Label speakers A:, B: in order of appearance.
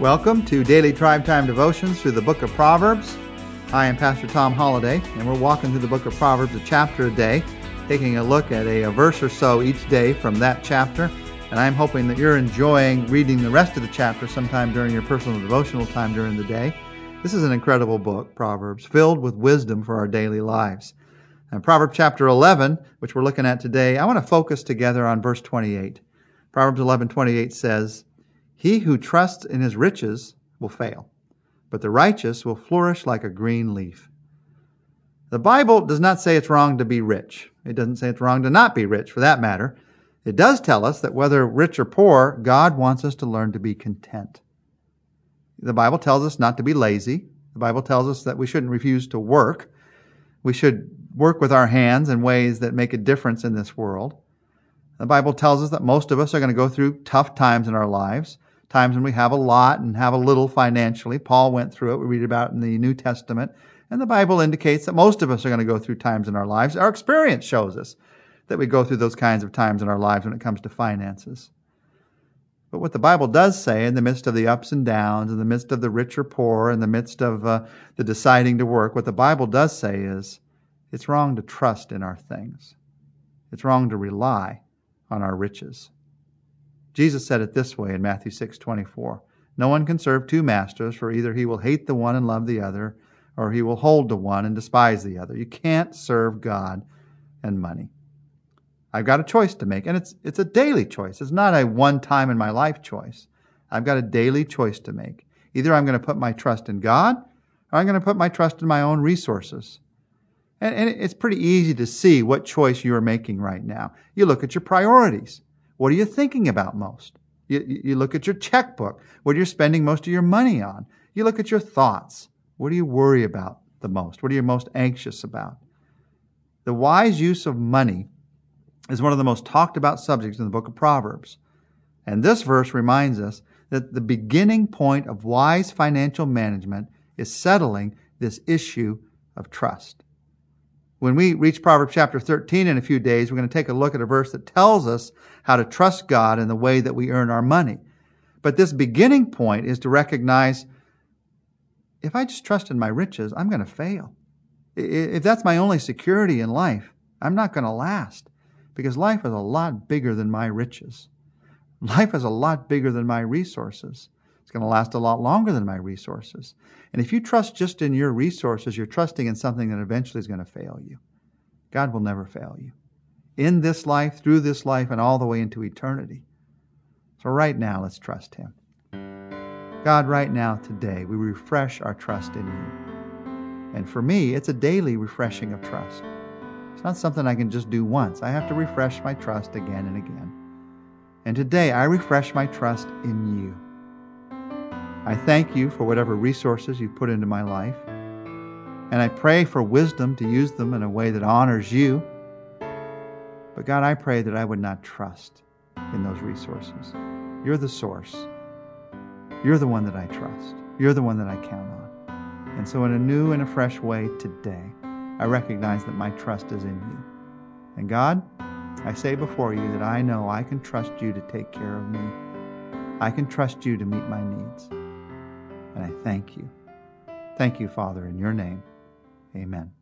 A: Welcome to Daily Tribe Time Devotions through the book of Proverbs. Hi, I am Pastor Tom Holladay, and we're walking through the book of Proverbs a chapter a day, taking a look at a, a, verse or so each day from that chapter. And I'm hoping that you're enjoying reading the rest of the chapter sometime during your personal devotional time during the day. This is an incredible book, Proverbs, filled with wisdom for our daily lives. And Proverbs chapter 11, which we're looking at today, I want to focus together on verse 28. Proverbs 11:28 says, he who trusts in his riches will fail, but the righteous will flourish like a green leaf. The Bible does not say it's wrong to be rich. It doesn't say it's wrong to not be rich, for that matter. It does tell us that whether rich or poor, God wants us to learn to be content. The Bible tells us not to be lazy. The Bible tells us that we shouldn't refuse to work. We should work with our hands in ways that make a difference in this world. The Bible tells us that most of us are going to go through tough times in our lives times when we have a lot and have a little financially. Paul went through it. We read about it in the New Testament. And the Bible indicates that most of us are going to go through times in our lives. Our experience shows us that we go through those kinds of times in our lives when it comes to finances. But what the Bible does say in the midst of the ups and downs, in the midst of the rich or poor, in the midst of uh, the deciding to work, what the Bible does say is it's wrong to trust in our things. It's wrong to rely on our riches. Jesus said it this way in Matthew 6:24. No one can serve two masters, for either he will hate the one and love the other, or he will hold to one and despise the other. You can't serve God and money. I've got a choice to make, and it's it's a daily choice. It's not a one time in my life choice. I've got a daily choice to make. Either I'm going to put my trust in God, or I'm going to put my trust in my own resources. And, and it's pretty easy to see what choice you're making right now. You look at your priorities. What are you thinking about most? You, you look at your checkbook. What are you spending most of your money on? You look at your thoughts. What do you worry about the most? What are you most anxious about? The wise use of money is one of the most talked about subjects in the book of Proverbs. And this verse reminds us that the beginning point of wise financial management is settling this issue of trust. When we reach Proverbs chapter 13 in a few days, we're going to take a look at a verse that tells us how to trust God in the way that we earn our money. But this beginning point is to recognize if I just trust in my riches, I'm going to fail. If that's my only security in life, I'm not going to last because life is a lot bigger than my riches. Life is a lot bigger than my resources. Going to last a lot longer than my resources. And if you trust just in your resources, you're trusting in something that eventually is going to fail you. God will never fail you. In this life, through this life, and all the way into eternity. So, right now, let's trust Him. God, right now, today, we refresh our trust in you. And for me, it's a daily refreshing of trust. It's not something I can just do once. I have to refresh my trust again and again. And today, I refresh my trust in you. I thank you for whatever resources you've put into my life. And I pray for wisdom to use them in a way that honors you. But God, I pray that I would not trust in those resources. You're the source. You're the one that I trust. You're the one that I count on. And so, in a new and a fresh way today, I recognize that my trust is in you. And God, I say before you that I know I can trust you to take care of me. I can trust you to meet my needs. And I thank you. Thank you, Father, in your name. Amen.